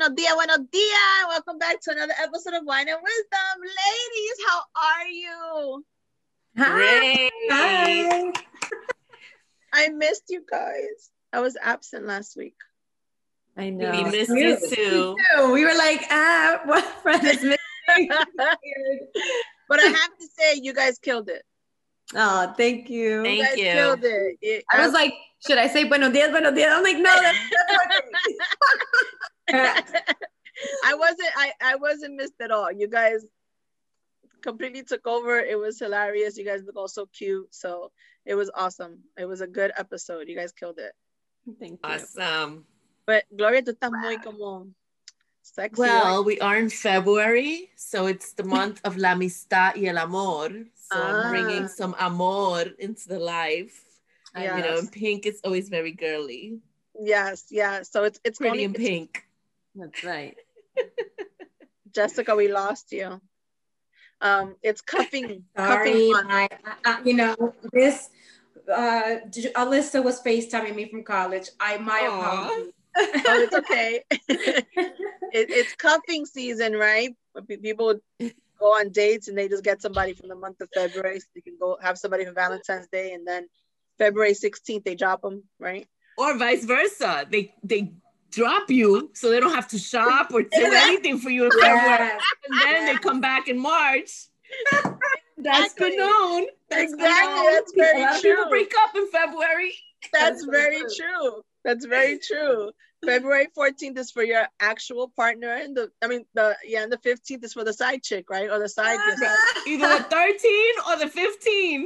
Buenos dias, buenos dias, buenos. Welcome back to another episode of Wine and Wisdom. Ladies, how are you? Hi. Hi. I missed you guys. I was absent last week. I know. We missed you too. We were like, ah, what friend is missing? but I have to say, you guys killed it. Oh, thank you. Thank you. Guys you. Killed it. it I was like, should I say buenos dias, buenos dias? I'm like, no, that's, that's I wasn't I, I wasn't missed at all. You guys completely took over. It was hilarious. You guys look all so cute. So it was awesome. It was a good episode. You guys killed it. Thank you. Awesome. But Gloria, tú estás muy como sexy. Well, we are in February, so it's the month of la amistad y el amor. So Ah. I'm bringing some amor into the life. Yes. You know, and pink is always very girly. Yes, yeah. So it's it's Pretty going in pink. That's right. Jessica, we lost you. Um, it's cuffing. Sorry, cuffing month. I, I, I- you know this. Uh, Alyssa was FaceTiming me from college. I my Aw. apologies. oh, it's okay. it, it's cuffing season, right? People go on dates and they just get somebody from the month of February. So you can go have somebody for Valentine's Day, and then February 16th they drop them, right? Or vice versa. They they drop you so they don't have to shop or do anything for you in February. Yes. And then they come back in March. That's Exactly. been known. That's been Exactly, known. that's very A lot of people break up in February. That's That's very true. true. That's very true. February 14th is for your actual partner, and the I mean the yeah, and the 15th is for the side chick, right? Or the side. your side- Either the 13 or the 15.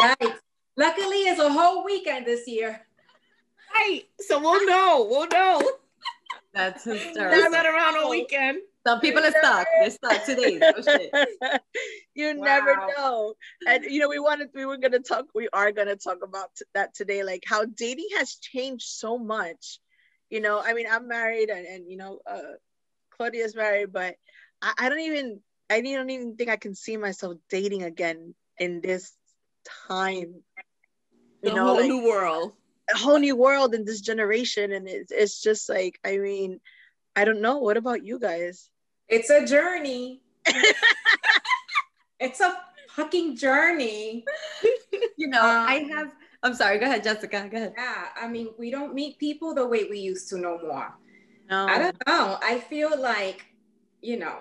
Right. Luckily, it's a whole weekend this year. Right. So we'll know. We'll know. That's We're hysterical. not around all weekend. Some people are stuck. They're stuck today. Oh, shit. you never know. And you know, we wanted we were gonna talk, we are gonna talk about t- that today, like how dating has changed so much. You know, I mean, I'm married and, and you know, uh Claudia's married, but I, I don't even I don't even think I can see myself dating again in this time. The know, whole like, new world. a whole new world in this generation. And it's it's just like, I mean, I don't know. What about you guys? It's a journey. it's a fucking journey. You know, Um, I have. I'm sorry. Go ahead, Jessica. Go ahead. Yeah, I mean, we don't meet people the way we used to no more. No. I don't know. I feel like, you know,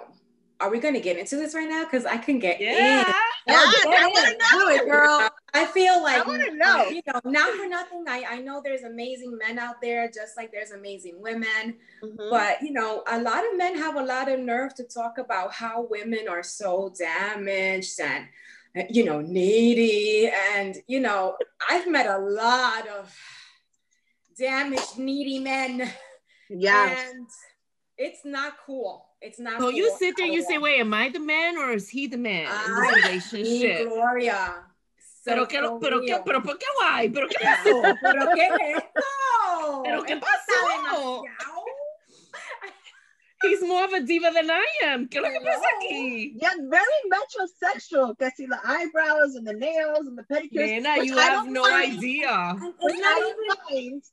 are we going to get into this right now? Because I can get in. Yeah. Yeah, I wanna Do it, girl. I feel like, I wanna know. you know, not for nothing. I, I know there's amazing men out there, just like there's amazing women. Mhm. But, you know, a lot of men have a lot of nerve to talk about how women are so damaged and, uh, you know, needy. And, you know, I've met a lot of damaged, needy men. Yeah. And it's not cool. It's not So cool. you sit there and you say, wait, am I the man or is he the man in this relationship? Gloria. Pero, So que, for pero, que, real. pero, ¿por qué guay? ¿Pero qué pasó? ¿Pero qué es esto? ¿Pero qué pasó? He's more of a diva than I am. ¿Qué es lo que pasa Hello. aquí? Yeah, very metrosexual. Que si the eyebrows and the nails and the pedicures. Nena, you I have no mind, idea. It's not don't even, mind.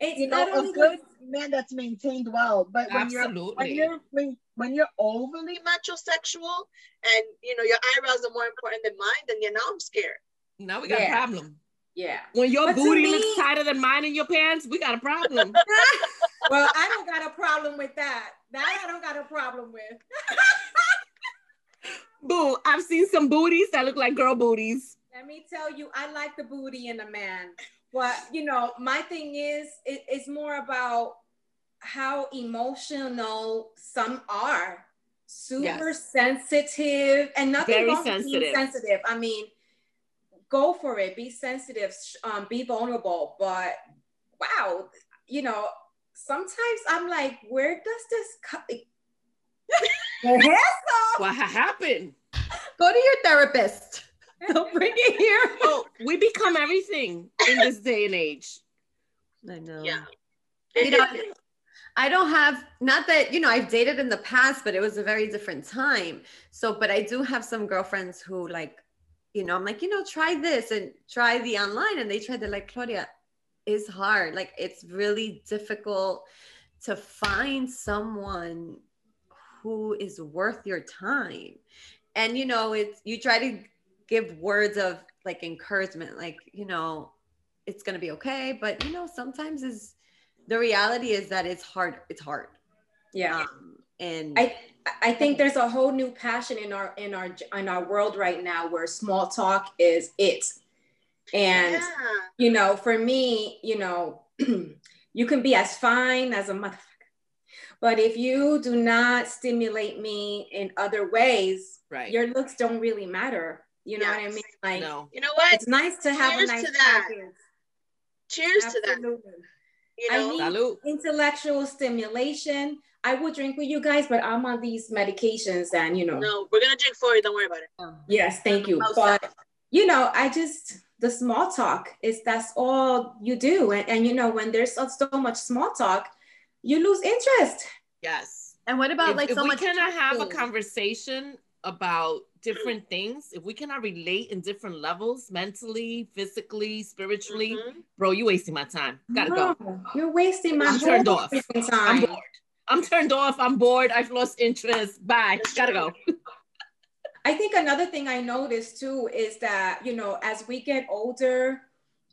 it's You not know, a only good man that's maintained well. But when you're when you're when, when you're overly metrosexual and you know your eyebrows are more important than mine, then you know I'm scared. Now we got a problem. yeah. When your But booty me- looks tighter than mine in your pants, we got a problem. Well, I don't got a problem with that. That I don't got a problem with. Boo, I've seen some booties that look like girl booties. Let me tell you, I like the booty in a man. But you know, my thing is, it, it's more about how emotional some are. Super Yes. sensitive, and nothing Very wrong with being sensitive. sensitive. I mean, go for it. Be sensitive. Um, be vulnerable. But wow, you know, sometimes I'm like, where does this come? The hair stuff. What happened? Go to your therapist. Don't bring it here. Oh, we become everything in this day and age. I know. Yeah. You know, I don't have not that you know I've dated in the past, but it was a very different time. So, but I do have some girlfriends who like, you know, I'm like, you know, try this and try the online, and they tried to like Claudia, is hard. Like it's really difficult to find someone who is worth your time. And you know, it's you try to give words of like encouragement, like, you know, it's gonna be okay. But you know, sometimes is the reality is that it's hard, it's hard. Yeah. Um, and I I think there's a whole new passion in our in our in our world right now where small talk is it. And Yeah. you know, for me, you know, you can be as fine as a motherfucker. But if you do not stimulate me in other ways, Right. your looks don't really matter. You know what I mean? Like no. You know what? it's nice to have Cheers a nice to that. package. Cheers to that. Absolutely. You I know, need- Salud. Intellectual stimulation. I would drink with you guys, but I'm on these medications and you know. no, we're gonna drink for you. Don't worry about it. um, Yes, thank you. But you know, I just the small talk is that's all you do. And, and you know, when there's so, so much small talk, you lose interest. Yes. and what about if, like if so we much cannot have a conversation about different things, if we cannot relate in different levels, mentally, physically, spiritually, Mhm. bro, you're wasting my time. Gotta go. You're wasting my I'm turned off. freaking I'm time. bored. I'm turned off. I'm bored. I've lost interest. Bye. Gotta go. I think another thing I noticed too is that, you know, as we get older,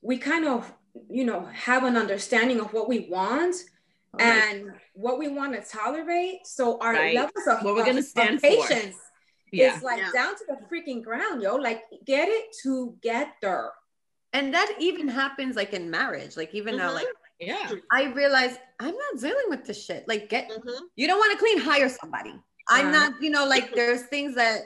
we kind of, you know, have an understanding of what we want and what we want to tolerate. So our Right. levels of, What we're gonna of- of stand for. patience Yeah. is like Yeah. down to the freaking ground, yo. Like get it together. and that even happens like in marriage like even now Mhm. like Yeah. i realize i'm not dealing with this shit. Like get Mhm. you don't want to clean hire somebody. I'm not you know like there's things that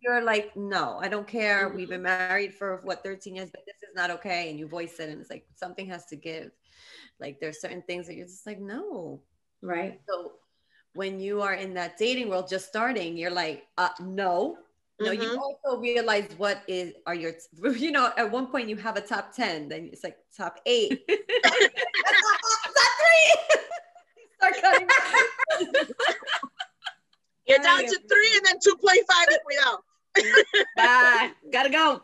you're like no i don't care. We've been married for what 13 years but this is not okay and you voice it and it's like something has to give. Like there's certain things that you're just like no. Right. so when you are in that dating world just starting you're like uh no no you Mhm. also realize what is are your you know at one point you have a top 10 then it's like top eight top three start cutting You're down to three and then 2.5 if we out. Bye. Gotta go.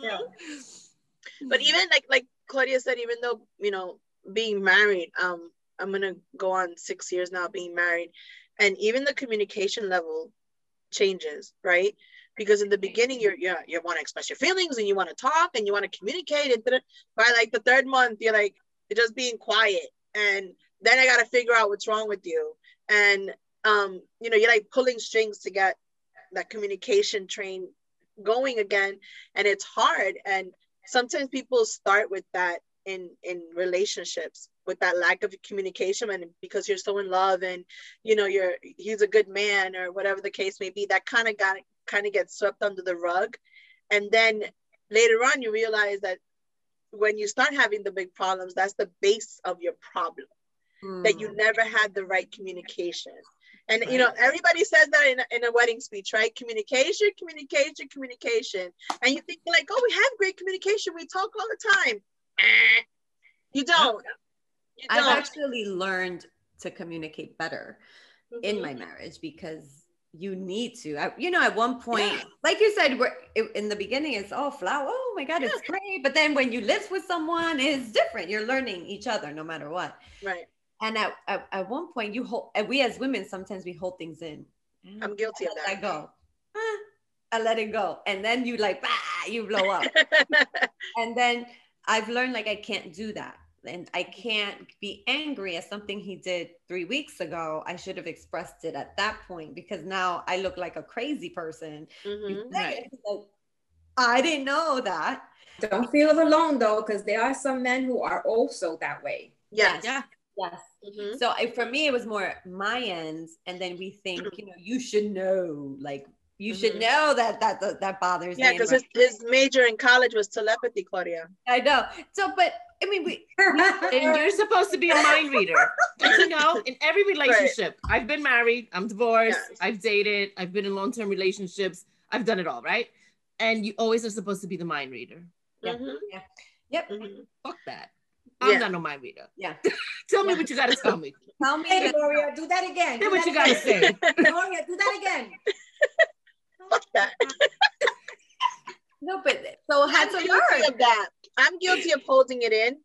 Yeah. But even like like Claudia said, even though you know being married, um, I'm gonna go on six years now being married, and even the communication level changes, right? Because in the beginning, you're yeah you want to express your feelings and you want to talk and you want to communicate, and by like the third month, you're like you're just being quiet, and then I gotta figure out what's wrong with you, and um, you know, you're like pulling strings to get that communication train going again, and it's hard. And sometimes people start with that in in relationships with that lack of communication and because you're so in love and you know you're he's a good man or whatever the case may be that kind of got kind of gets swept under the rug and then later on you realize that when you start having the big problems that's the base of your problem that you hmm. never had the right communication. And you know, everybody says that in a, in a wedding speech, right? Communication, communication, communication. And you think like, oh, we have great communication. We talk all the time. You don't. I've actually learned to communicate better in Mhm. my marriage because you need to. I, you know, at one point, Yeah. like you said, we're, it, in the beginning, it's all flower. Oh my God, it's great. But then when you live with someone, it's different. You're learning each other no matter what. right. And at, at, at one point, you hold, we as women, sometimes we hold things in. I'm guilty of that I go. Ah, I let it go. And then you like, bah, you blow up. and then I've learned like I can't do that. And I can't be angry at something he did three weeks ago. I should have expressed it at that point because now I look like a crazy person. Mhm. Right. Like, I didn't know that. Don't feel alone though, because there are some men who are also that way. Yes. Yeah. Yes. Mhm. So I, for me, it was more my ends, and then we think, you know, you should know, like you should Mhm. know that that that, that bothers Yeah, me. because his, his major in college was telepathy, Claudia. I know. So, but I mean, we And you're supposed to be a mind reader. To know. In every relationship, I've been married, I'm divorced, Yes. I've dated, I've been in long term relationships, I've done it all, right? And you always are supposed to be the mind reader. Yeah. Mhm. yep. Mhm. Fuck that. I'm Yeah. not no mind reader. Yeah. tell me what you got to tell me. Tell me Hey, Gloria, do that again. Say Do what that you got to say. Gloria, do that again. Fuck that. No, but so had I'm to guilty learn. of that. I'm guilty of holding it in,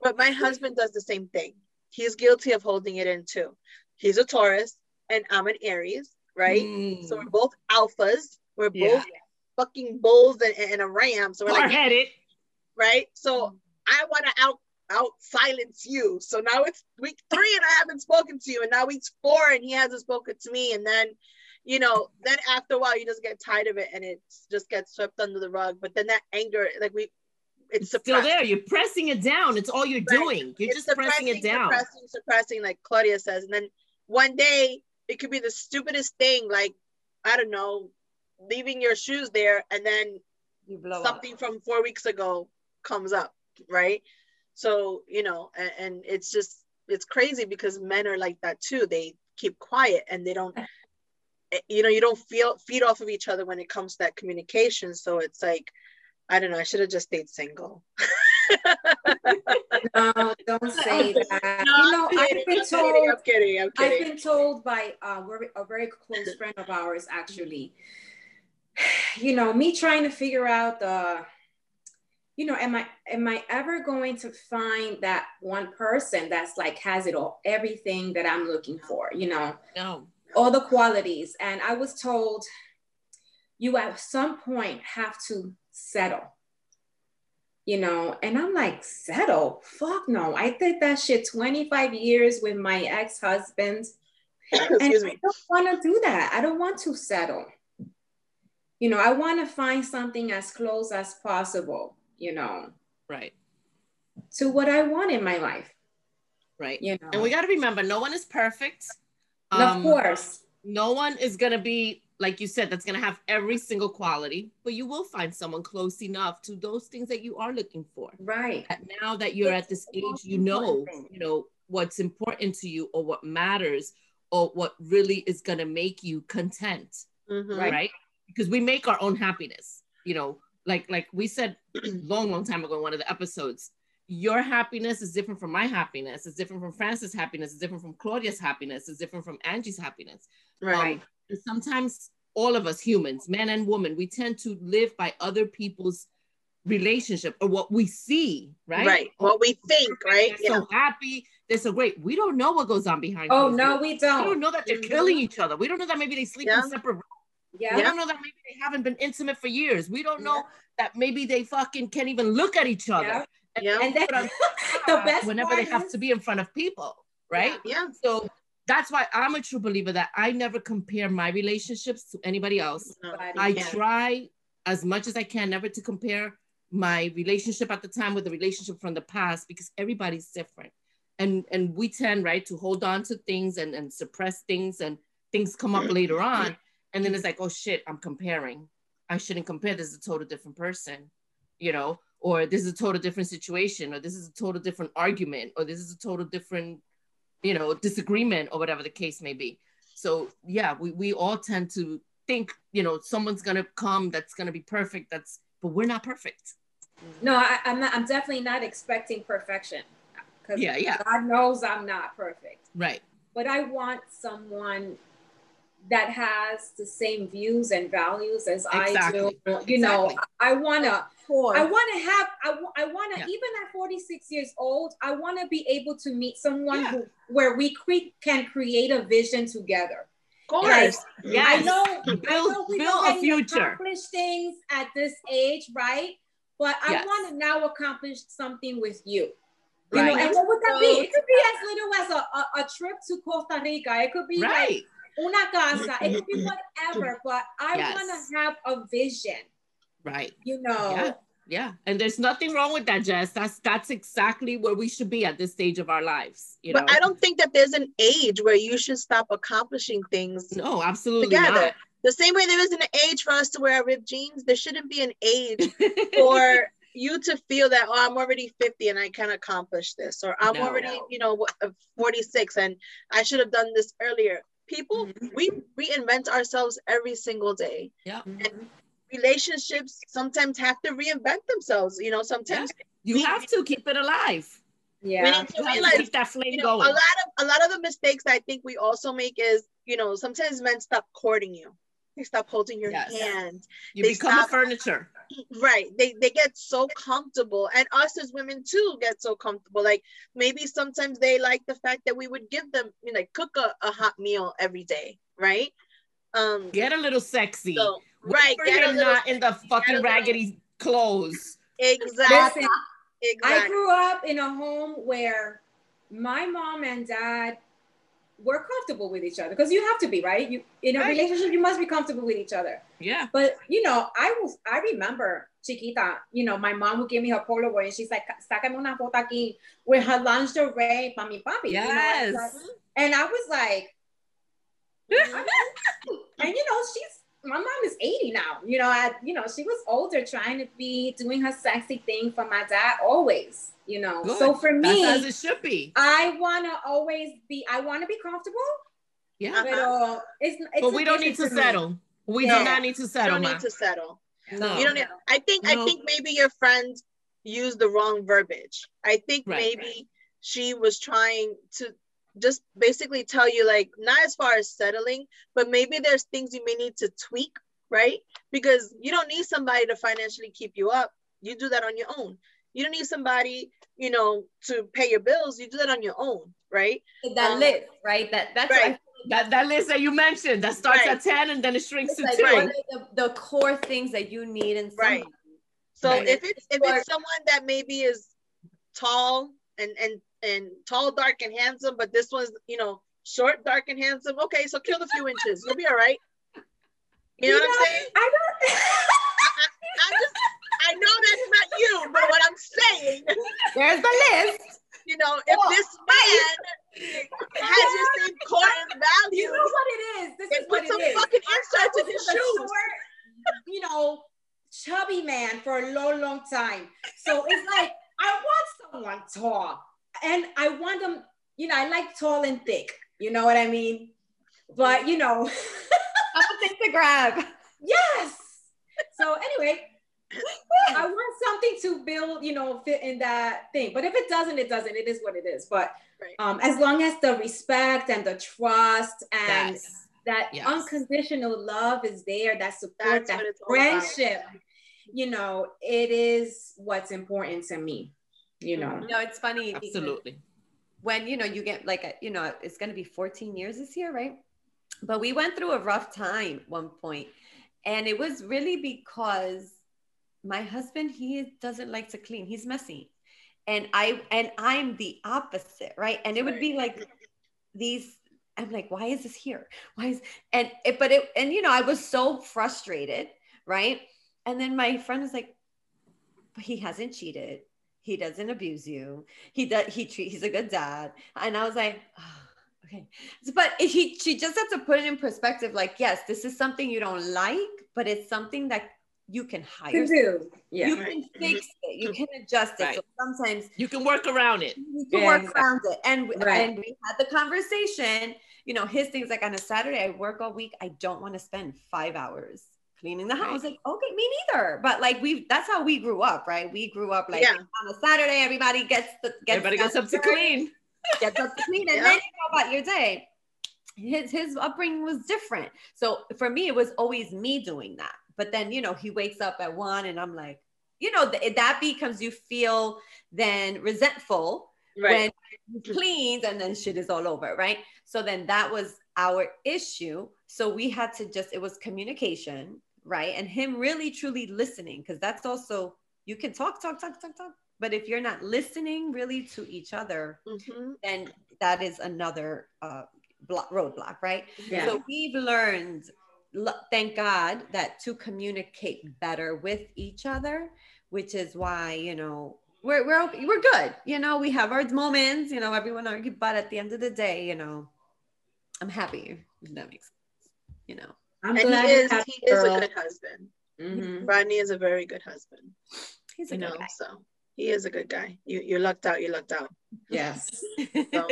but my husband does the same thing. he's guilty of holding it in too. He's a Taurus and I'm an Aries, right? Mm. So we're both alphas. We're Yeah. both fucking bulls and, and a ram. So we're like, hard-headed. right? So I want to out out silence you. So now it's week three and I haven't spoken to you, and now week four and he hasn't spoken to me, and then. You know, then after a while, you just get tired of it, and it just gets swept under the rug. But then that anger, like we, it's, It's still there. You're pressing it down. It's all you're Right. doing. You're It's just pressing it down. Suppressing, suppressing, like Claudia says. And then one day it could be the stupidest thing, like, I don't know, leaving your shoes there and then You blow up. something from four weeks ago comes up, right? So, you know, and, and it's just, it's crazy because men are like that too. They keep quiet and they don't, you know, you don't feel feed off of each other when it comes to that communication. So it's like, I don't know, I should have just stayed single. No, don't say that. No, you know, I'm I've kidding, been I'm kidding, told I'm kidding, I'm I've been told by uh, a very close friend of ours, actually, you know, me trying to figure out the, you know, am I am I ever going to find that one person that's like has it all, everything that I'm looking for, you know, No. All the qualities. And I was told, you at some point have to settle. You know, and I'm like, settle? Fuck no. I did that shit 25 years with my ex-husband. And Excuse I don't want to do that. I don't want to settle. You know, I want to find something as close as possible, you know, Right. to what I want in my life, Right. you know. And we got to remember, no one is perfect. And of Um, course. no one is going to be like you said that's going to have every single quality but you will find someone close enough to those things that you are looking for Right. And now that you're at this age you know thing. you know what's important to you or what matters or what really is going to make you content Mhm. right. because we make our own happiness you know like like we said long long time ago in one of the episodes your happiness is different from my happiness it's different from francis happiness it's different from claudia's happiness it's different from angie's happiness Right. um, and sometimes all of us humans, men and women, we tend to live by other people's relationship or what we see, right? right. What we think, right? They're so happy, they're so great. We don't know what goes on behind. Oh, no, doors. we we don't We don't. know that they're Mhm. killing each other. We don't know that maybe they sleep Yeah. in separate rooms. Yeah. We don't know that maybe they haven't been intimate for years. We don't know that maybe they fucking can't even look at each other. Yeah. And then the best whenever part they have is- to be in front of people, right? Yeah. So that's why I'm a true believer that I never compare my relationships to anybody else. No. But I Yeah. try as much as I can never to compare my relationship at the time with the relationship from the past because everybody's different. And and we tend right to hold on to things and, and suppress things and things come up later on. And then it's like, oh shit, I'm comparing. I shouldn't compare. This is a total different person, you know, or this is a total different situation, or this is a total different argument, or this is a total different, you know, disagreement, or whatever the case may be. So yeah, we, we all tend to think, you know, someone's gonna come that's gonna be perfect. That's but we're not perfect. No, I, I'm not. I'm definitely not expecting perfection. Because Yeah, yeah. God knows I'm not perfect. Right. But I want someone that has the same views and values as Exactly. I do. You know, I wanna. I want to have. I, I want to Yeah. even at 46 years old. I want to be able to meet someone Yeah. who where we cre- can create a vision together. Of course. Like, Yes. I know, I Build- know we've build a future. accomplished things at this age, right? But I Yes. want to now accomplish something with you. You Right. know, and what would that be? It could be as little as a, a, a trip to Costa Rica. It could be like Right. una casa. It could be whatever. But I Yes. want to have a vision. Right. You know, Yeah. Yeah. And there's nothing wrong with that, Jess. That's that's exactly where we should be at this stage of our lives. You know. But I don't think that there's an age where you should stop accomplishing things no, absolutely together. The same way there isn't an age for us to wear our ripped jeans, there shouldn't be an age for you to feel that, oh, I'm already 50 and I can accomplish this, or I'm No. already, you know, uh, 46 and I should have done this earlier. People, Mm-hmm. we reinvent ourselves every single day. yeah. Mhm. Relationships sometimes have to reinvent themselves. You know, sometimes You have to keep it alive. we yeah, need to You have to realize keep that flame you know, a lot of a lot of the mistakes I think we also make is, you know, sometimes men stop courting you. they stop holding your Yes. hand You They become a stop- furniture. right they they get so comfortable and us as women too get so comfortable like maybe sometimes they like the fact that we would give them you know like cook a, a hot meal every day right um Get a little sexy. so right We're get a here little, not in the fucking raggedy clothes. exactly Listen, I grew up in a home where my mom and dad were comfortable with each other because you have to be right. You in a Right. relationship, you must be comfortable with each other. Yeah. But you know, I was I remember chiquita, you know, my mom would give me her Polaroid and she's like, "Sácame una foto aquí with her lingerie pa mi papi." you know, Yes. and I was like, and you know, she's my mom is 80 now. You know, I you know, she was older trying to be doing her sexy thing for my dad always, you know. Good. So for me, That's me, as it should be. I wanna always be I wanna be comfortable, Yeah. but uh, it's, it's But we don't need to difference for me. settle. We Yeah. do not need to you settle, don't ma. need to settle No. you don't need, i think i think maybe your friend used the wrong verbiage i think Right. maybe she was trying to just basically tell you like not as far as settling but maybe there's things you may need to tweak right because you don't need somebody to financially keep you up you do that on your own you don't need somebody you know to pay your bills you do that on your own right that Um, list, right? That that's right. That, that list that you mentioned that starts Right. at 10 and then it shrinks It's to like two. what are the, the core things that you need in Right. So if it's if it's someone that maybe is tall and and and tall, dark, and handsome, but this one's you know short, dark, and handsome, okay, so kill a few inches, you'll be all right. You know what I'm saying? I don't I just I know that's not you, but what I'm saying, There's the list. you know, if Oh, this man has your same core and You know what it is? This is what some is. fucking I inserts in his shoes. short, you know, chubby man for a long, long time. So it's like I want someone tall, and I want them. You know, I like tall and thick. You know what I mean? But you know, Something to grab. yes. So anyway, I want something to build. You know, fit in that thing. But if it doesn't, it doesn't. It is what it is. But Right. um, as long as the respect and the trust and Yes. that Yes. unconditional love is there, that support, That's that what it's all about. friendship, you know, it is what's important to me, you know. No, it's funny. Absolutely. When you know you get like a, you know it's going to be 14 years this year, right? But we went through a rough time one point, and it was really because my husband he doesn't like to clean. He's messy, and I and I'm the opposite, right? And it would be like these. I'm like, why is this here? Why is and it? But it and you know I was so frustrated, right? And then my friend was like, but he hasn't cheated. He doesn't abuse you. He does. He treat. He's a good dad. And I was like, "Oh, okay. But he, she just had to put it in perspective. Like, yes, this is something you don't like, but it's something that you can hire. To do. Yeah. You can mm-hmm. fix it. You can adjust it. Right. So sometimes You can work around it. you can Yeah, work exactly. around it. And Right. and we had the conversation. You know, his things like on a Saturday, I work all week. I don't want to spend five hours cleaning the house. Like, okay, me neither. But like we, that's how we grew up, right? We grew up like Yeah. on a Saturday, everybody gets the gets Everybody gets up to clean. gets up to clean, and Yeah. then you go about your day. His his upbringing was different. So for me, it was always me doing that. But then you know, he wakes up at one, and I'm like, you know, th- that becomes you feel then resentful Right. when he cleans and then shit is all over, right? So then that was our issue. So we had to just, it was communication, right? And him really truly listening, because that's also, you can talk, talk, talk, talk, talk. But if you're not listening really to each other, Mhm. then that is another uh, block, roadblock, right? Yeah. So we've learned, thank God, that to communicate better with each other, which is why you know we're we're okay, we're good. You know, we have our moments. You know, everyone argues, but at the end of the day, you know, I'm happy. If that makes sense. You know, I'm And glad he is have he is a good husband. Mhm. Rodney is a very good husband. he's a You good know, guy. so he is a good guy. You you're lucked out. You're lucked out. Yes. So-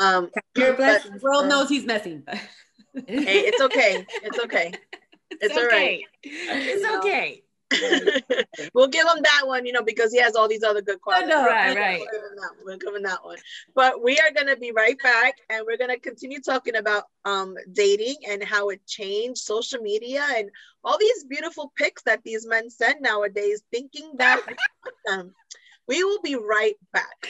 Um, You're a but blessing. the world knows he's messy. Hey, it's okay. It's okay. It's all right. It's No. okay. we'll give him that one, you know, because he has all these other good qualities. know. Right, right. We'll give him that, we'll give him that one. But we are gonna be right back, and we're gonna continue talking about um dating and how it changed social media and all these beautiful pics that these men send nowadays, thinking that we them. We will be right back.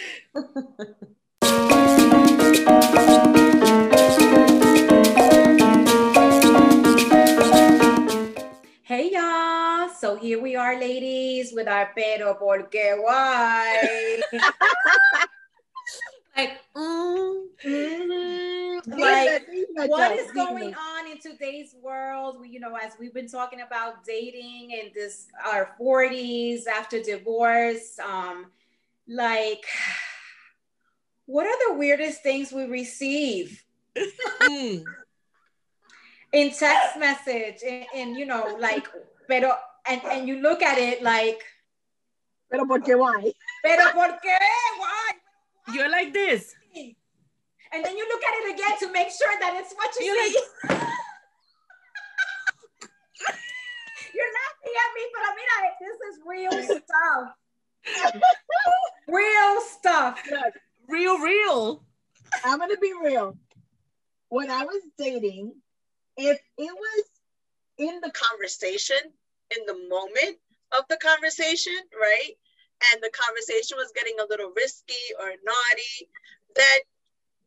Hey y'all. So here we are, ladies, with our pero porque why. Like, mm, Mhm. Like, what is going on in today's world? We, you know, as we've been talking about dating in this our 40s after divorce, um, like what are the weirdest things we receive Mm. in text message and, and you know, like pero and, and you look at it like Pero porque why? pero por qué? Why? You're like this. And then you look at it again to make sure that it's what you You're see. You're laughing at me, but mira, this is real stuff. real stuff. Look, Real, real. I'm gonna be real. When I was dating, if it was in the conversation, in the moment of the conversation, right? And the conversation was getting a little risky or naughty, then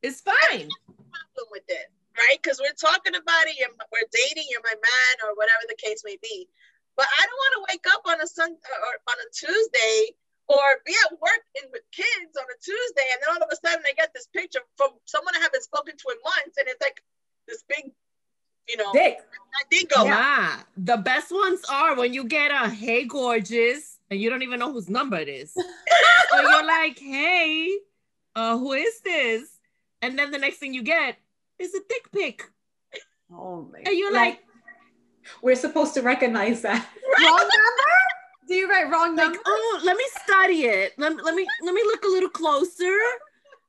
It's fine. problem with it, right? Because we're talking about it, you're, we're dating, you're my man, or whatever the case may be. But I don't want to wake up on a sun or on a Tuesday or be at work in with kids on a Tuesday, and then all of a sudden I get this picture from someone I haven't spoken to in months, and it's like this big, you know, Dick. dingo. Yeah. The best ones are when you get a hey gorgeous and you don't even know whose number it is. so you're like, hey, uh, who is this? And then the next thing you get is a dick pic. oh my. And you're Like, like, we're supposed to recognize that. Wrong number? Do you write wrong like, number? oh, let me study it. Let, let me let me look a little closer.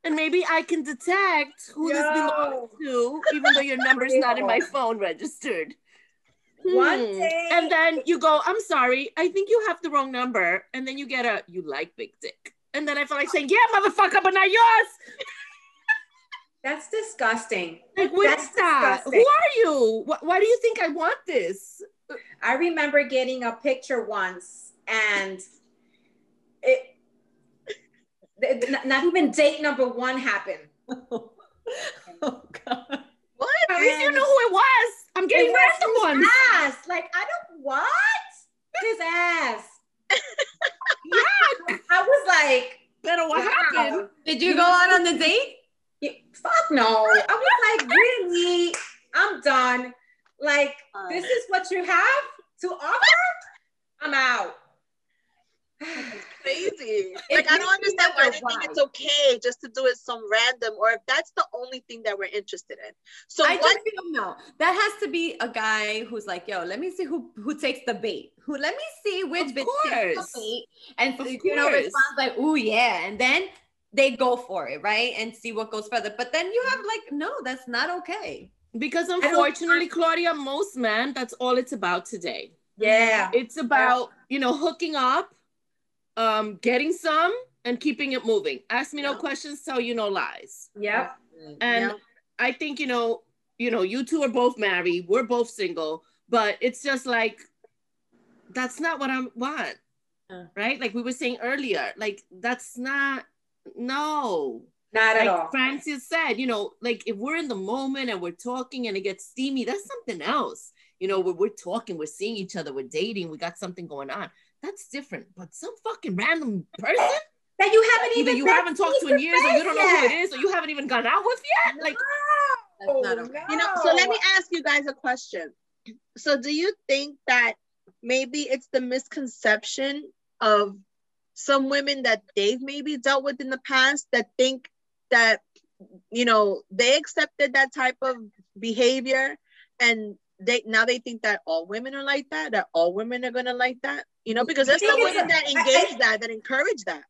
And maybe I can detect who this belongs to, even though your number's not in my phone registered. One Hmm. day- And then you go, I'm sorry, I think you have the wrong number. And then you get a, you like big dick. And then I feel like saying, yeah, motherfucker, but not yours. That's disgusting. Like, what That's is that? disgusting. Who are you? Wh- why do you think I want this? I remember getting a picture once and it th- n- not even date number one happened. oh God. What? At least you And know who it was. I'm getting it was random his ones. ass. Like I don't what? His ass. Yeah. I was like, But what wow. happened? Did you go out on the date? Yeah, Fuck no. I was like, really? I'm done. Like, uh. this is what you have to offer? I'm out. Crazy. Like I don't understand why wonder they think it's okay just to do it some random, or if that's the only thing that we're interested in. So I what? just don't know. That has to be a guy who's like, yo, let me see who who takes the bait. Who let me see which Of bitch takes the bait and Of you know course. responds like, ooh yeah, and then they go for it, right? And see what goes further. But then you have like, no, that's not okay. Because unfortunately, Claudia, most men, that's all it's about today. Yeah. It's about, you know, hooking up, um, getting some, and keeping it moving. Ask me no Yeah. questions, tell you no lies. Yep. And Yeah. I think, you know, you know, you two are both married, we're both single, but it's just like that's not what I want. Uh. Right? Like we were saying earlier, like that's not no. Not at all. Francis said, you know, like if we're in the moment and we're talking and it gets steamy, that's something else. You know, when we're talking, we're seeing each other, we're dating, we got something going on. That's different. But some fucking random person That you haven't even you haven't talked to in years or you don't know who it is, or you haven't even gone out with yet. Like That's not okay. You know, so let me ask you guys a question. So do you think that maybe it's the misconception of some women that they've maybe dealt with in the past that think that you know they accepted that type of behavior and they now they think that all women are like that that all women are gonna like that you know because there's I some women a- that I- engage that that encourage that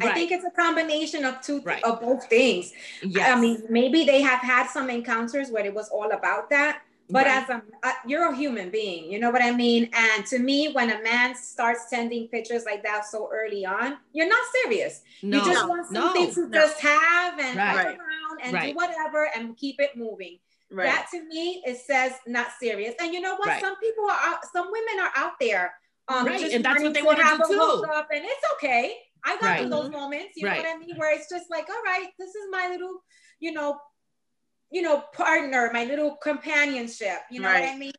I think it's a combination of two Right. of both things. yes. I mean, maybe they have had some encounters where it was all about that, but Right. as a uh, you're a human being you know what i mean and to me when a man starts sending pictures like that so early on you're not serious no, you just want no, something to no. just have and Right. around and Right. do whatever and keep it moving Right. that to me it says not serious and you know what Right. some people are out some women are out there um Right, and that's what they to wanna have do a too. hookup, and it's okay i got Right. to those moments you Right. know what i mean where it's just like all right this is my little you know you know partner my little companionship you know what i mean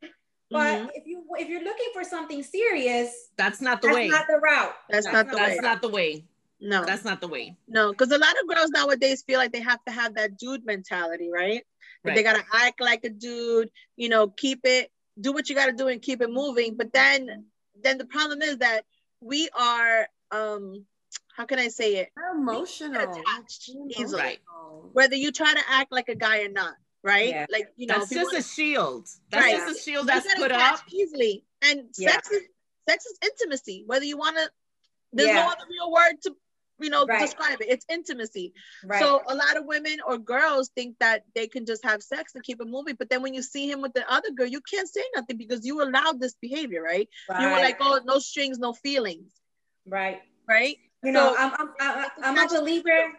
but Mhm. if you if you're looking for something serious that's not the that's way. not the route That's not the way. That's not the way. No. That's not the way. No, because a lot of girls nowadays feel like they have to have that dude mentality, right? That They gotta act like a dude, you know, keep it, do what you gotta do and keep it moving. But then then the problem is that we are um how can I say it? They're emotional. Attached easily. Right. Whether you try to act like a guy or not, right? Yeah. Like you know, That's just wanna- a shield. That's Right. just a shield that's put attached up. easily. And Yeah. sex is sex is intimacy. Whether you wanna there's Yeah. no other real word to you know Right. describe it. It's intimacy. right So a lot of women or girls think that they can just have sex and keep it moving. But then when you see him with the other girl, you can't say nothing because you allowed this behavior, right? You were like, oh, no strings, no feelings, right right? You know, I'm, I'm, I'm, I'm a believer.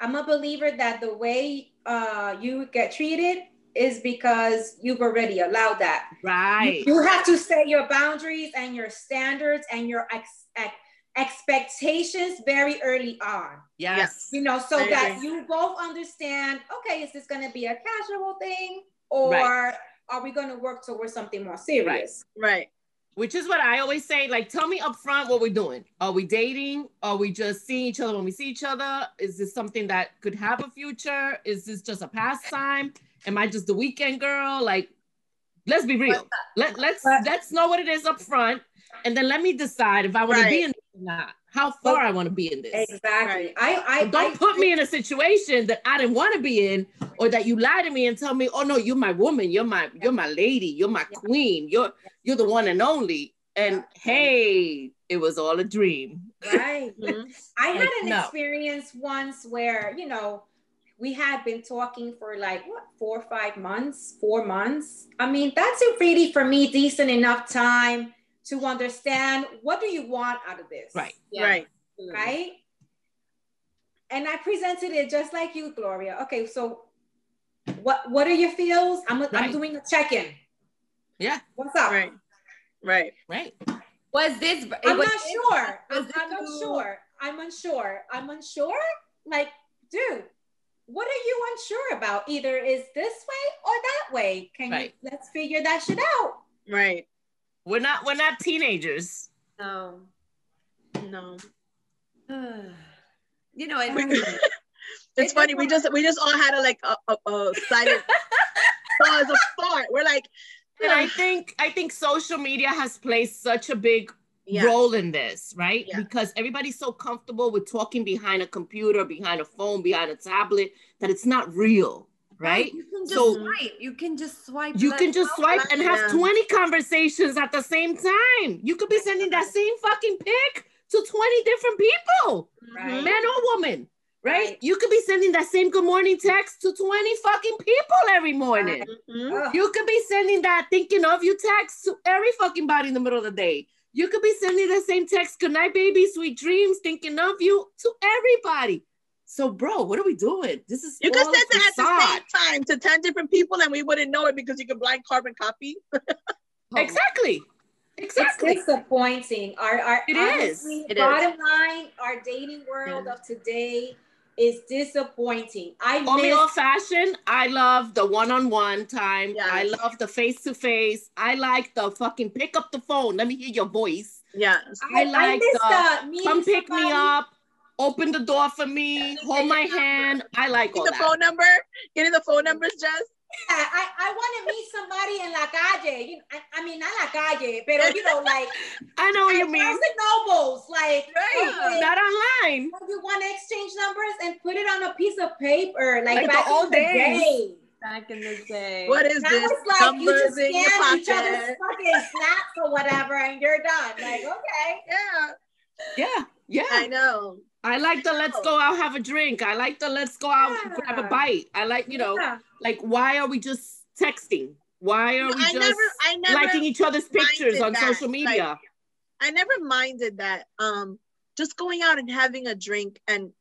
I'm a believer that the way uh, you get treated is because you've already allowed that. You- Right. You, have to set your boundaries and your standards and your ex, ex, expectations very early on. Yes. You know, so that you both understand. Okay, is this going to be a casual thing, or Right. are we going to work towards something more serious? Right. Which is what I always say. Like, tell me up front what we're doing. Are we dating? Are we just seeing each other when we see each other? Is this something that could have a future? Is this just a pastime? Am I just the weekend girl? Like, let's be real. Let let's let's know what it is up front, and then let me decide if I want to be in not. How far I want to be in this. Exactly. I, I But don't I- put me in a situation that I didn't want to be in, or that you lie to me and tell me, "Oh no, you're my woman, you're my you're my lady, you're my Yeah. queen, you're you're the one and only." And Yeah. hey, it was all a dream. Right. Mhm. I had an no. experience once where, you know, we had been talking for like what four or five months, four months. I mean, that's a really for me decent enough time to understand what do you want out of this. Right. Right. Right. And I presented it just like you, Gloria. Okay, so what what are your feels? I'm, I'm doing a check-in. Yeah. What's up? Right. Right. Right. Was this? I'm was not this- sure. was I'm, this I'm unsure. I'm unsure. I'm unsure. Like, dude, what are you unsure about? Either is this way or that way. Can Right. you let's figure that shit out? Right. We're not we're not teenagers. No. No. you know, and it's It's funny. We just we just all had a like a, a, a silent pause of thought. We're like, And I think I think social media has played such a big yeah. role in this, right? Yeah. Because everybody's so comfortable with talking behind a computer, behind a phone, behind a tablet that it's not real, right? You can just So- swipe. You can just swipe. You can just swipe and have Yeah. 20 conversations at the same time. You could be sending that same fucking pic to 20 different people, Right. man or woman, right? Right. You could be sending that same good morning text to 20 fucking people every morning. Mhm. You could be sending that thinking of you text to every fucking body in the middle of the day. You could be sending the same text, good night, baby, sweet dreams, thinking of you to everybody. So, bro, what are we doing? This is You could all send it at the same time to 10 different people and we wouldn't know it because you could blind carbon copy. Oh, Exactly. It's disappointing. Our, our It is. honestly, It is. bottom line, our dating world of today is disappointing. I On me miss old fashioned, I love the one on one time. Yes. I love the face to face. I like the fucking pick up the phone. Let me hear your voice. Yes. I I, like miss the the Come pick me up, open the door for me, hold my hand. I like all the that. phone number, getting the phone numbers, Jess. Yeah, I, I want to meet somebody in la calle. You, I, I mean, not la calle, but you know, like I know what you mean. Barnes and Nobles, like Right. okay, Not online. you want to exchange numbers and put it on a piece of paper, like, Like the back old in the days. day. Back in the day. What is Now this? it's like you just in your scan each other's fucking snaps or whatever, and you're done. Like, okay. Yeah, Yeah, yeah. I know. I like the let's go out have a drink. I like the let's go out grab a bite. I like you know Yeah. like why are we just texting? Why are we I just never, I never liking each other's pictures on that, social like, media? I never minded that. Um, just going out and having a drink and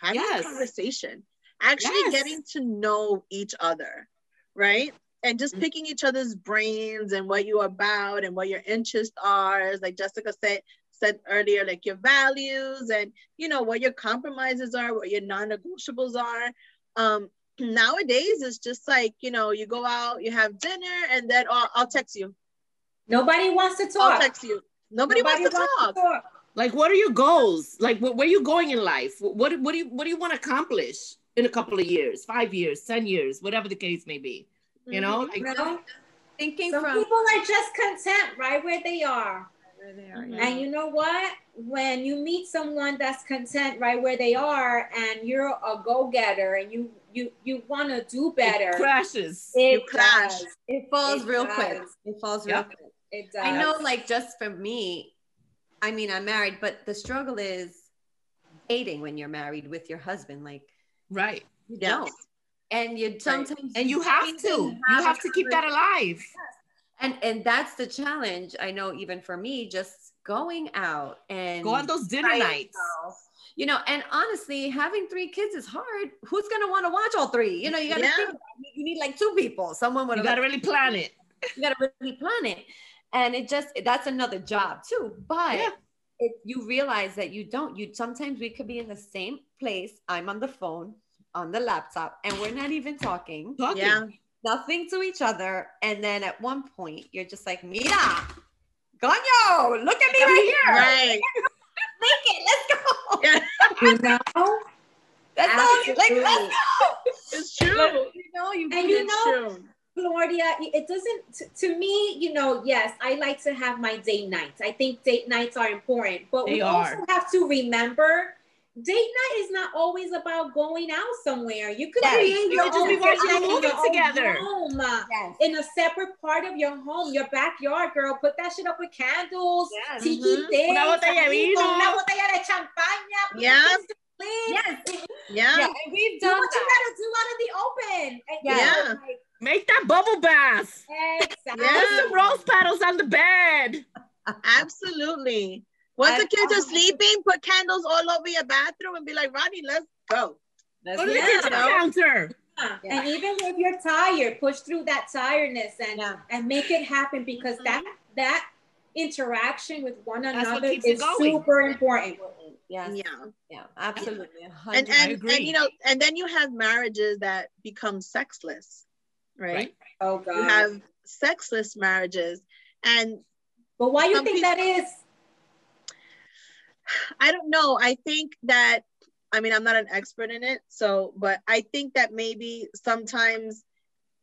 having Yes. a conversation, actually Yes. getting to know each other, right? And just Mhm. picking each other's brains and what you're about and what your interests are. As like Jessica said said earlier, like your values and you know what your compromises are, what your non-negotiables are. Um, nowadays it's just like you know you go out, you have dinner, and then oh, I'll text you. Nobody wants to talk. I'll talk. text you. Nobody, wants to talk. talk. Like, what are your goals? Like, wh- where are you going in life? What what do you what do you want to accomplish in a couple of years, five years, ten years, whatever the case may be? You know, like You know? Thinking Some from people are just content right where they are. Where they are. Mhm. yeah. And you know what? When you meet someone that's content right where they are and you're a go-getter and you you you want to do it better, crashes. it You clash. does. It falls It real does. quick. It falls real Yep. quick. It does. I know, like, just for me, I mean, I'm married, but the struggle is dating when you're married with your husband. Like, Right. you Yes. don't. And you sometimes And you have can't to. You a have to keep that alive. And and that's the challenge i know even for me just going out and Go on those dinner nights. yourself, you know and honestly having three kids is hard who's gonna want to watch all three you know you gotta Yeah. think about you need like two people someone with You gotta really plan it. you gotta really plan it and it just that's another job too but Yeah. if you realize that you don't you sometimes we could be in the same place i'm on the phone on the laptop and we're not even talking Talking. Yeah. Nothing to each other. And then at one point, you're just like, Mira, Goño, look at me right here. Right. Make it, let's go. Yeah. you know, That's all. Like, let's go. It's true. You know, you And you know, true. Claudia, it doesn't, t- to me, you know, yes, I like to have my date nights. I think date nights are important, but we They also have to remember date night is not always about going out somewhere. You could Yes. create You your could just own be watching a movie own together. home, uh, Yes. in a separate part of your home, your backyard, girl. Put that shit up with candles, Yes. tiki Mhm. things, Una botella de ahí vino. una botella de champaña. put Yeah. the kids to sleep. Yes. Yeah. Yeah. And we've Do done what you that. gotta do out in the open. And, you Yeah. like, Make that bubble bath. Exactly. Yeah. Put some rose petals on the bed. Absolutely. Once I- the kids are sleeping, put candles all over your bathroom and be like, Ronnie, let's go. Let's Go to the do Yeah. kitchen counter. Yeah. Yeah. And even if you're tired, push through that tiredness and Yeah. and make it happen because mm-hmm. that that interaction with one That's another keeps it is going. super important. Yes. Yeah. Yeah. Absolutely. a And hundred- and, agree. and you know, and then you have marriages that become sexless, right? Right. Oh god. You have sexless marriages. And but why do you think people- that is? I don't know. I think that I mean I'm not an expert in it, so but I think that maybe sometimes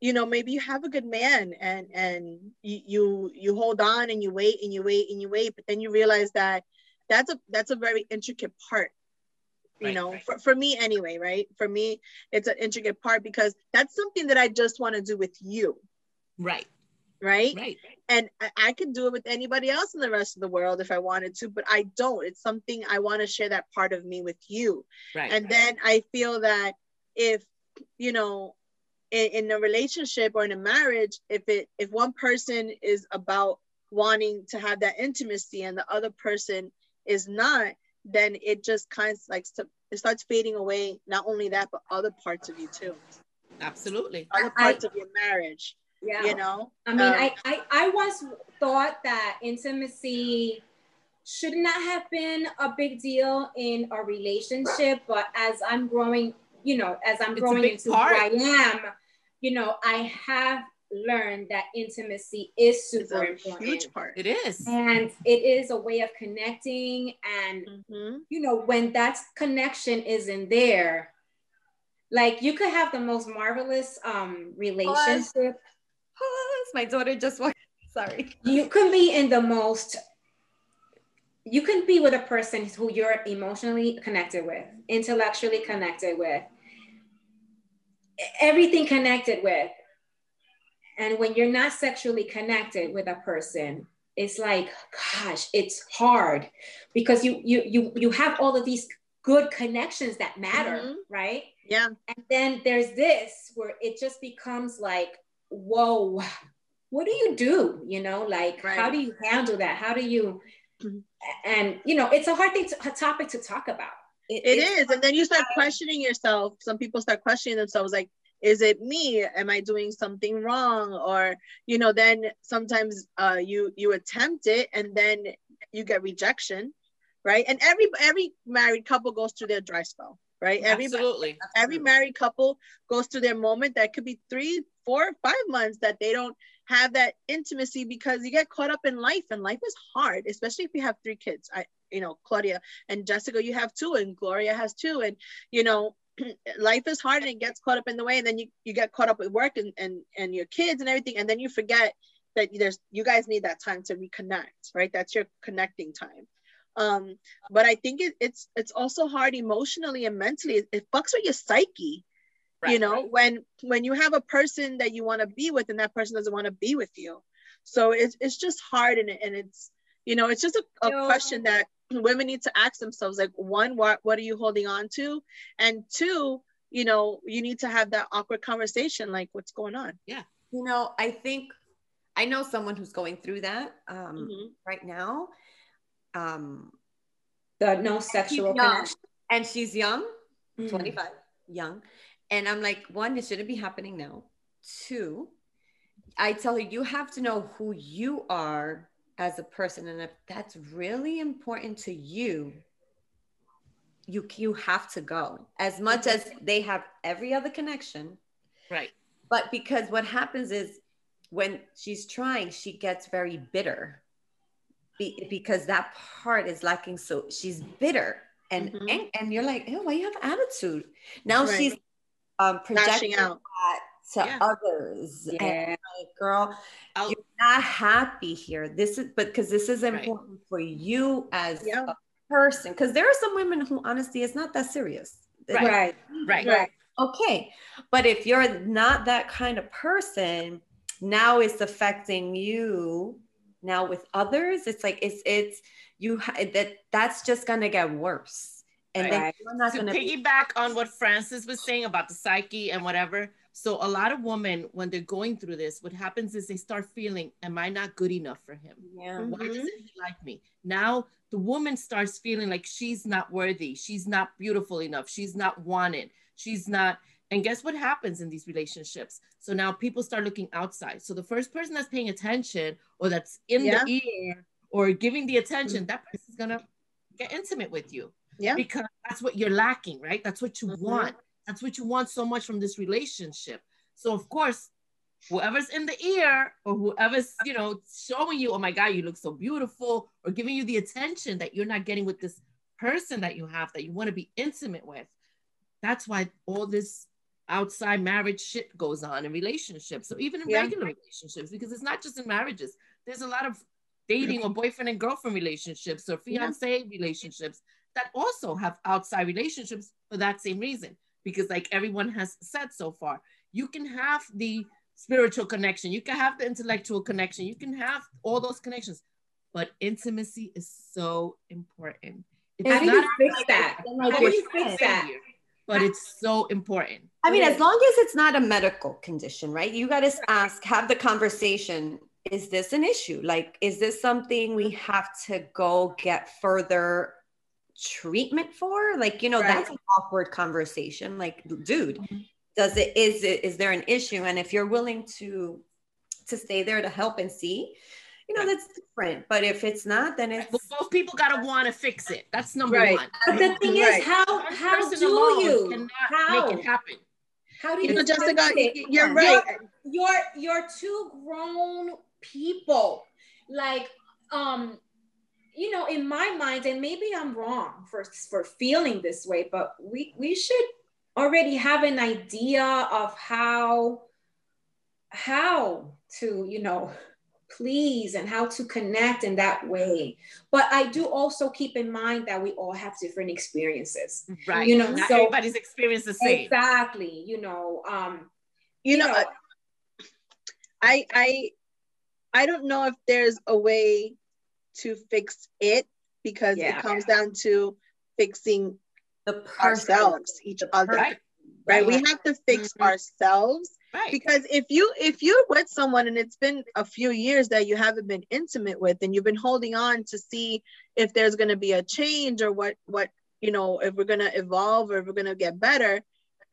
you know maybe you have a good man and and you you, you hold on and you wait and you wait and you wait but then you realize that that's a that's a very intricate part you Right, know right. For, for me anyway right for me it's an intricate part because that's something that i just want to do with you Right. Right Right. and I, I could do it with anybody else in the rest of the world if I wanted to, but I don't. It's something I want to share that part of me with you. Right. And then I feel that if, you know, in, in a relationship or in a marriage, if it if one person is about wanting to have that intimacy and the other person is not, then it just kind of like st- it starts fading away. Not only that, but other parts of you too, Absolutely. other I- parts of your marriage. Yeah. You know. I mean, Um, I, I I once thought that intimacy should not have been a big deal in a relationship, but as I'm growing, you know, as I'm growing into part. who I am, you know, I have learned that intimacy is It's super a important. huge part. It is. and it is a way of connecting and Mhm. you know when that connection isn't there like you could have the most marvelous um relationship My daughter just walked. Sorry. you can be in the most you can be with a person who you're emotionally connected with intellectually connected with everything connected with and when you're not sexually connected with a person it's like gosh it's hard because you you you you have all of these good connections that matter Mhm. right Yeah. and then there's this where it just becomes like whoa what do you do you know like Right. how do you handle that how do you Mhm. and you know it's a hard thing to, a topic to talk about It it's- And then you start questioning yourself. Some people start questioning themselves like, is it me? Am I doing something wrong? Or, you know, then sometimes uh you you attempt it and then you get rejection, right? And every every married couple goes through their dry spell, right? Every Absolutely. every married couple goes through their moment that could be three, four, five months that they don't have that intimacy because you get caught up in life and life is hard, especially if you have three kids. I, you know, Claudia and Jessica, you have two, and Gloria has two, and you know, life is hard and it gets caught up in the way, and then you you get caught up with work and and and your kids and everything, and then you forget that there's you guys need that time to reconnect, right? That's your connecting time. Um, but I think it, it's it's also hard emotionally and mentally. It, it fucks with your psyche you know right. when when you have a person that you want to be with and that person doesn't want to be with you so it's, it's just hard and, it- and it's you know it's just a, a Yeah. question that women need to ask themselves like one what what are you holding on to and two you know you need to have that awkward conversation like what's going on Yeah. you know i think i know someone who's going through that um, Mhm. right now um, the no sexual connection. And she's young Mm. 25 young. And i'm like one it shouldn't be happening now. Two i tell her you have to know who you are as a person. And if that's really important to you you you have to go. As much as they have every other connection. Right. but because what happens is when she's trying she gets very bitter Be- because that part is lacking so she's bitter and Mhm. and, and you're like oh why you have attitude now Right. she's um projecting lashing out that to Yeah. others and yeah like, girl I'll- you're not happy here this is but because this is Right. important for you as Yeah. a person because there are some women who honestly it's not that serious Right. right Right. right Okay. But if you're not that kind of person, now it's affecting you now with others. It's like it's it's you ha- that that's just gonna get worse. And then Right. you're not to gonna be piggyback on what Francis was saying about the psyche and whatever. So a lot of women, when they're going through this, what happens is they start feeling, "Am I not good enough for him? yeah. Why mm-hmm. doesn't he like me?" Now the woman starts feeling like she's not worthy, she's not beautiful enough, she's not wanted, she's not. And guess what happens in these relationships? So now people start looking outside. So the first person that's paying attention or that's in Yeah. the ear or giving the attention, that person's gonna get intimate with you yeah because that's what you're lacking, right? That's what you Mhm. want. That's what you want so much from this relationship. So of course, whoever's in the ear or whoever's, you know, showing you, oh my God, you look so beautiful, or giving you the attention that you're not getting with this person that you have that you want to be intimate with. That's why all this outside marriage shit goes on in relationships. So even in Yeah. regular relationships, because it's not just in marriages, there's a lot of dating or boyfriend and girlfriend relationships or Yeah. fiance relationships that also have outside relationships for that same reason. Because, like everyone has said so far, you can have the spiritual connection, you can have the intellectual connection, you can have all those connections, but intimacy is so important. It's how do you fix that how do you fix that but it's so important. I mean, as long as it's not a medical condition, right? You got to ask, have the conversation. Is this an issue? Like, is this something we have to go get further treatment for? Like, you know, Right. that's an awkward conversation. Like, dude, mm-hmm. does it is it is there an issue? And if you're willing to to stay there to help and see, you know, that's different. But if it's not, then it's But both people gotta want to fix it. That's number Right. one. but the thing Right. is how One how do you cannot how make it happen. how do you you know jessica fix it? you're Yeah. right you're you're two grown people like um you know in my mind and maybe i'm wrong for for feeling this way but we we should already have an idea of how how to you know please and how to connect in that way but i do also keep in mind that we all have different experiences Right. You know, not so- everybody's experience the same. exactly you know um you know, know, I I I don't know if there's a way to fix it because Yeah. it comes down to fixing the person. ourselves, each other. Right. Right? We have to fix Mhm. ourselves Right. because if you if you're with someone and it's been a few years that you haven't been intimate with and you've been holding on to see if there's going to be a change or what what you know if we're going to evolve or if we're going to get better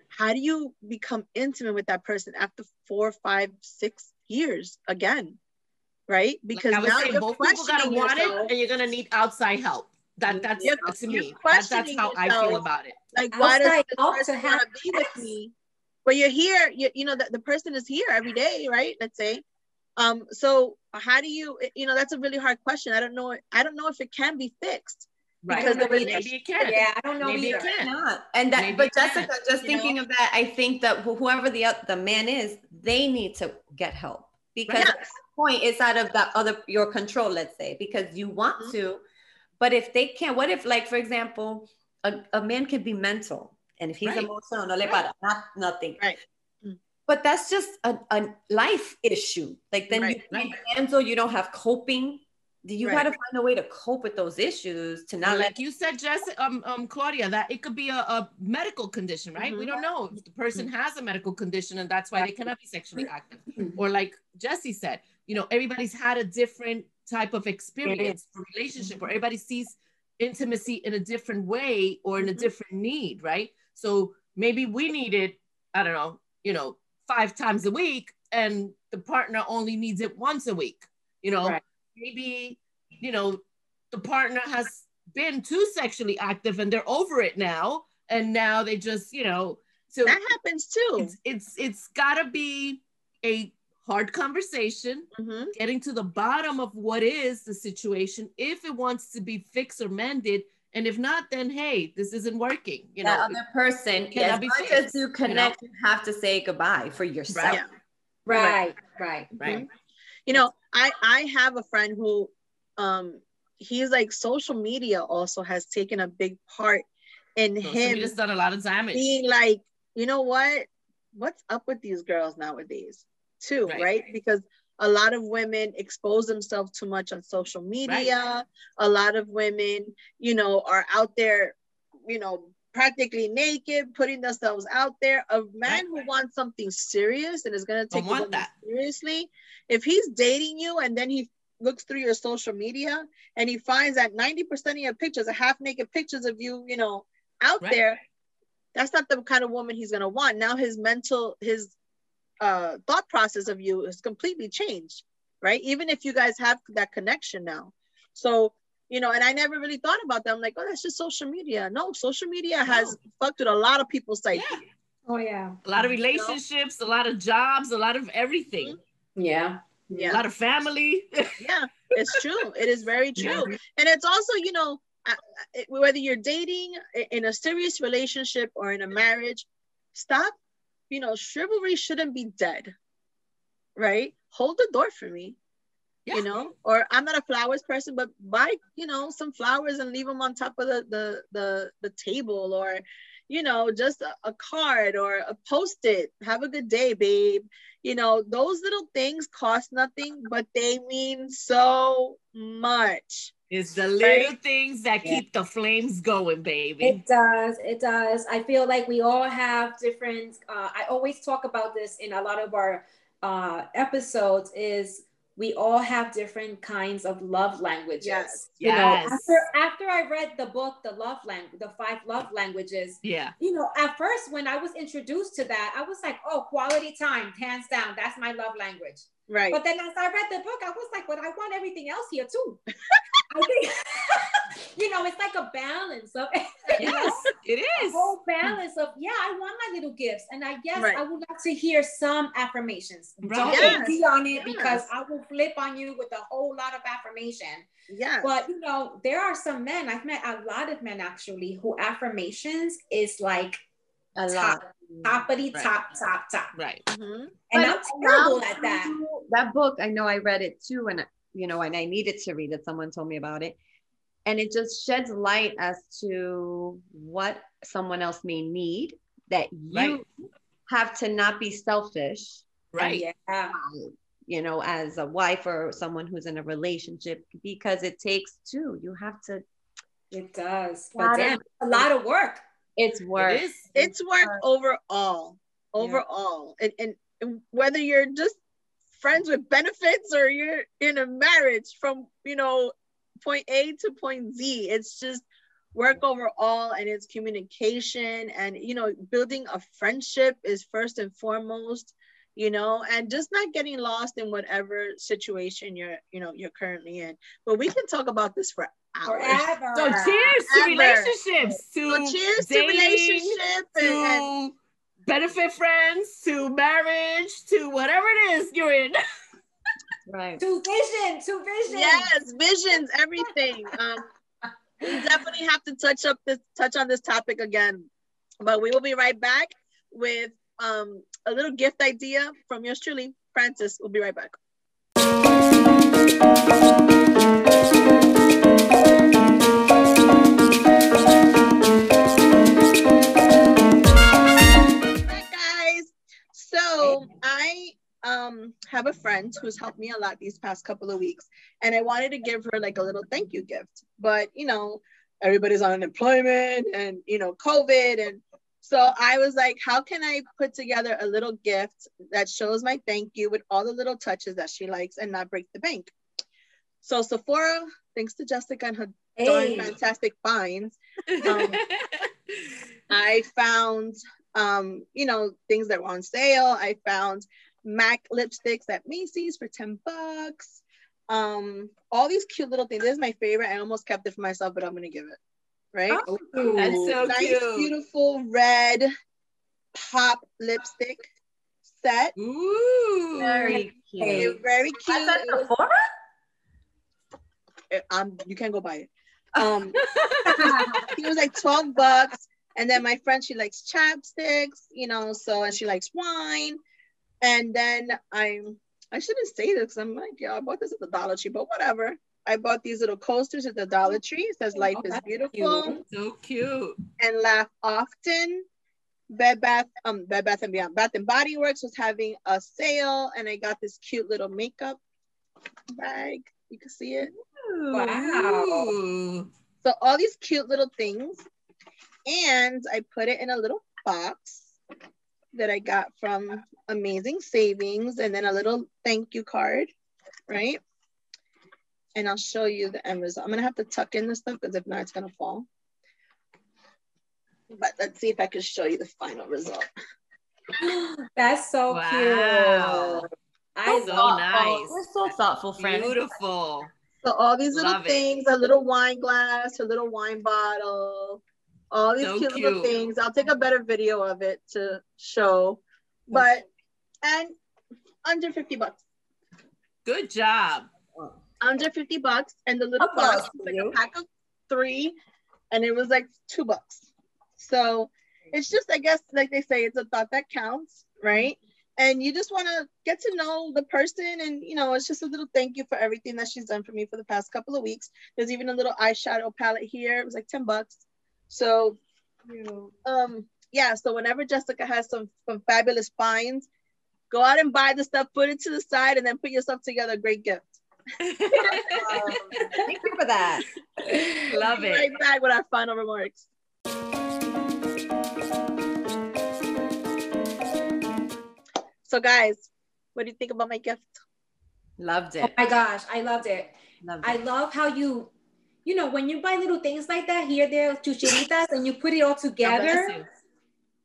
how do you become intimate with that person after four five six years again right because like now saying, you're both people gotta want yourself. it, and you're gonna need outside help. That that's to me. That, that's how I feel about it. Like why does Outside this person want have to be with me but you're here you, you know that the person is here every day right let's say um so how do you you know that's a really hard question i don't know i don't know if it can be fixed Right. Because the maybe relation- it can. Yeah, I don't know Maybe it either. can. not and that Maybe but it can, jessica just you thinking know? of that i think that whoever the the man is they need to get help because Yes. at that point it's out of that other your control let's say because you want Mhm. to but if they can't what if like for example a, a man can be mental and if he's Right. emotional no le para not nothing Right. Mm. but that's just a, a life issue like then Right, you can't right. handle you don't have coping Do you Right. got to find a way to cope with those issues to not like you said, Jess, um, um, Claudia, that it could be a, a medical condition, right? We Mhm. don't know if the person has a medical condition and that's why they cannot be sexually active. Or like Jesse said, you know, everybody's had a different type of experience or relationship, or everybody sees intimacy in a different way or in a Mhm. different need, right? So maybe we need it, I don't know, you know, five times a week, and the partner only needs it once a week. You know, Right. maybe, you know, the partner has been too sexually active and they're over it now, and now they just, you know, so that happens too it's it's it's gotta be a hard conversation Mhm. getting to the bottom of what is the situation if it wants to be fixed or mended and if not then hey this isn't working you that know? other person cannot as be much fixed, as you connect you, have to say goodbye for yourself. Yeah. Right, right. right you know i i have a friend who um he's like social media also has taken a big part in so him has done a lot of damage. being like you know what? What's up with these girls nowadays too Right. right, because a lot of women expose themselves too much on social media a lot of women you know are out there you know practically naked putting themselves out there a man who wants something serious and is going to take that. seriously if he's dating you and then he looks through your social media and he finds that 90% of your pictures are half naked pictures of you you know out Right. there that's not the kind of woman he's going to want now his mental his uh thought process of you is completely changed right? Even if you guys have that connection now. So you know and i never really thought about that. I'm like oh that's just social media. No social media has fucked with a lot of people's psyche. Yeah. Oh yeah. a lot of relationships a lot of jobs a lot of everything. Yeah. Yeah. a lot of family. Yeah it's true. It is very true. Yeah. and it's also you know whether you're dating in a serious relationship or in a marriage stop you know chivalry shouldn't be dead right? Hold the door for me Yeah. you know? Or i'm not a flowers person but buy you know some flowers and leave them on top of the the the, the table or you know just a, a card or a post-it. Have a good day babe. You know those little things cost nothing but they mean so much it's the little Right? things that Yeah. keep the flames going baby It does. It does. I feel like we all have different. Uh, I always talk about this in a lot of our uh, episodes. Is we all have different kinds of love languages. Yes. You know, Yes. after after I read the book, the love language, the five love languages. yeah You know, at first when I was introduced to that, I was like, "Oh, quality time, hands down. That's my love language." right But then as I read the book, I was like, but I want everything else here too. I think, you know, it's like a balance of, yes it is a whole balance of, yeah, I want my little gifts. And I guess Right. I would like to hear some affirmations. Right. Don't Yes. be on it Yes. because I will flip on you with a whole lot of affirmation. yeah But, you know, there are some men, I've met a lot of men actually, who affirmations is like a top, lot toppity Right. top, top, top. right Mhm. And But I'm terrible at that. That book, I know I read it too, and you know, and I needed to read it. Someone told me about it, and it just sheds light as to what someone else may need that you Right. have to not be selfish. right Yeah. You know, as a wife or someone who's in a relationship, because it takes two. You have to. It does. But Lot of- damn, a lot of work. It's work. It is. it's work work. overall overall and, and and whether you're just friends with benefits or you're in a marriage from you know point a to point z. It's just work overall and it's communication and you know building a friendship is first and foremost you know and just not getting lost in whatever situation you're you know you're currently in. But we can talk about this for hours. Forever. So cheers to relationships, to so cheers to relationships relationship and, and to benefit friends, to marriage, to whatever it is you're in. Right. To vision, to vision. yes visions everything um we definitely have to touch up this touch on this topic again but we will be right back with um a little gift idea from yours truly francis we'll be right back so i um have a friend who's helped me a lot these past couple of weeks and i wanted to give her like a little thank you gift. But you know everybody's on unemployment and you know covid and so i was like how can i put together a little gift that shows my thank you with all the little touches that she likes and not break the bank? So sephora thanks to jessica and her darn fantastic finds um, I found, um, you know, things that were on sale. I found MAC lipsticks at Macy's for 10 bucks. Um, all these cute little things. This is my favorite. I almost kept it for myself, but I'm gonna give it. Right? Ooh. That's so nice, cute. beautiful red pop lipstick set. Ooh. Very cute. It was very cute. That's at Sephora? it- um, you can't go buy it. Um, it was like 12 bucks. And then my friend, she likes chapsticks, you know, so and she likes wine. And then I'm I shouldn't say this because I'm like, yeah, I bought this at the Dollar Tree, but whatever. I bought these little coasters at the Dollar Tree. It says life Oh, is beautiful cute. So cute. and laugh often. Bed Bath, um, Bed Bath and Beyond, Bath and Body Works was having a sale, and I got this cute little makeup bag. You can see it. Wow. So all these cute little things. And I put it in a little box that I got from Amazing Savings and then a little thank you card, right? And I'll show you the end result. I'm gonna have to tuck in this stuff because if not, it's gonna fall. But let's see if I can show you the final result. That's so Wow. cute. I So love nice. We're so thoughtful, friends. Beautiful. So all these little Love it. things, a little wine glass, a little wine bottle, all these So cute, little things. I'll take a better video of it to show. But and under 50 bucks. Good job. Under 50 bucks. And the little box was like a pack of three, and it was like two bucks. So it's just, I guess, like they say, it's a thought that counts, right? And you just want to get to know the person, and you know, it's just a little thank you for everything that she's done for me for the past couple of weeks. There's even a little eyeshadow palette here. It was like 10 bucks. So um yeah so whenever jessica has some some fabulous finds go out and buy the stuff put it to the side and then put yourself together a great gift Thank you for that. Love Be it. right back with our final remarks so guys what do you think about my gift Loved Oh it. my gosh, I loved it. Loved I love how you, you know, when you buy little things like that here, there, chucheritas, and you put it all together, you.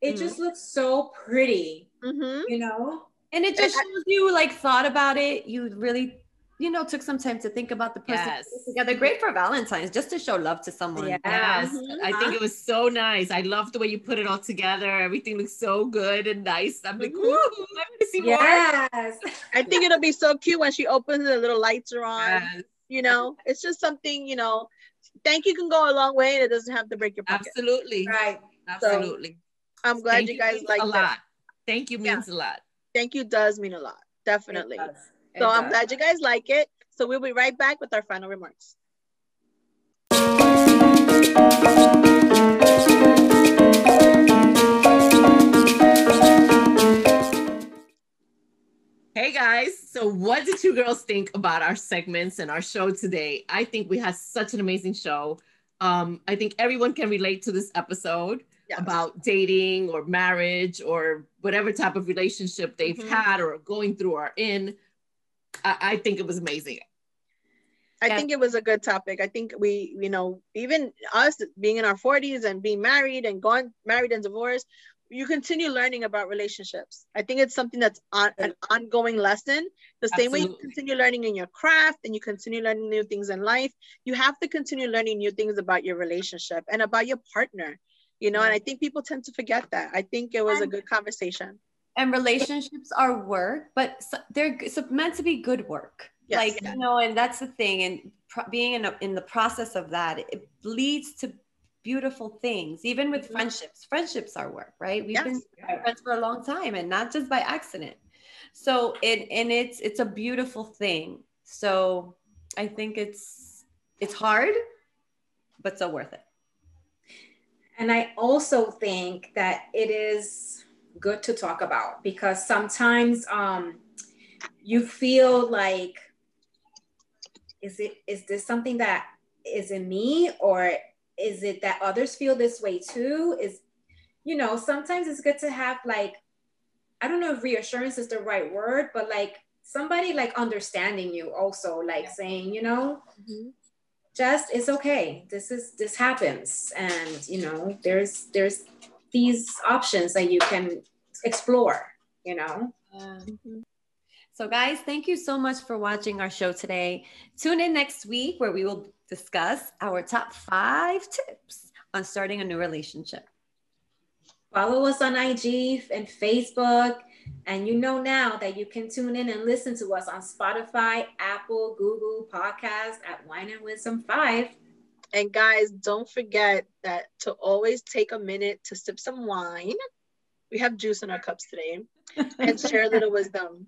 it Mhm. just looks so pretty, mm-hmm. you know? And it just shows you like thought about it. You really, you know, took some time to think about the person Yes. together. Great for Valentine's, just to show love to someone. Yeah. Yes, Mhm. I think it was so nice. I love the way you put it all together. Everything looks so good and nice. I'm like, Mhm. ooh, I want to see more. Yes. i think it'll be so cute when she opens it the little lights are on Yes, you know it's just something you know thank you can go a long way and it doesn't have to break your pocket absolutely, Right. absolutely. i'm glad Thank you guys like a it lot. Thank you Yeah. means a lot. thank you does mean a lot definitely It does. It so i'm glad you guys like it so we'll be right back with our final remarks Hey guys, so what did you girls think about our segments and our show today? I think we had such an amazing show. Um, I think everyone can relate to this episode. yes. about dating or marriage or whatever type of relationship they've mm-hmm. had or going through or in. I, I think it was amazing. I think it was a good topic. I think we, you know, even us being in our 40s and being married and gone married and divorced, you continue learning about relationships. I think it's something that's on, an ongoing lesson. The same Absolutely. way you continue learning in your craft and you continue learning new things in life, you have to continue learning new things about your relationship and about your partner. You know, yeah. and I think people tend to forget that. I think it was and, a good conversation. And relationships are work, but they're meant to be good work. Yes. Like you know, and that's the thing. And pro- being in a, in the process of that, it leads to beautiful things even with mm-hmm. friendships. Friendships are work right? We've yes. been friends for a long time and not just by accident. So it and it's it's a beautiful thing. So i think it's it's hard but so worth it. And i also think that it is good to talk about because sometimes um you feel like is it is this something that is in me or is it that others feel this way too is you know sometimes it's good to have like i don't know if reassurance is the right word but like somebody like understanding you also like yeah. saying you know mm-hmm. just it's okay this is this happens and you know there's there's these options that you can explore you know mm-hmm. So, guys, thank you so much for watching our show today. Tune in next week where we will discuss our top five tips on starting a new relationship. Follow us on IG and Facebook. And you know now that you can tune in and listen to us on Spotify, Apple, Google Podcast at Wine and Wisdom 5. And guys, don't forget that to always take a minute to sip some wine. We have juice in our cups today and share a little wisdom.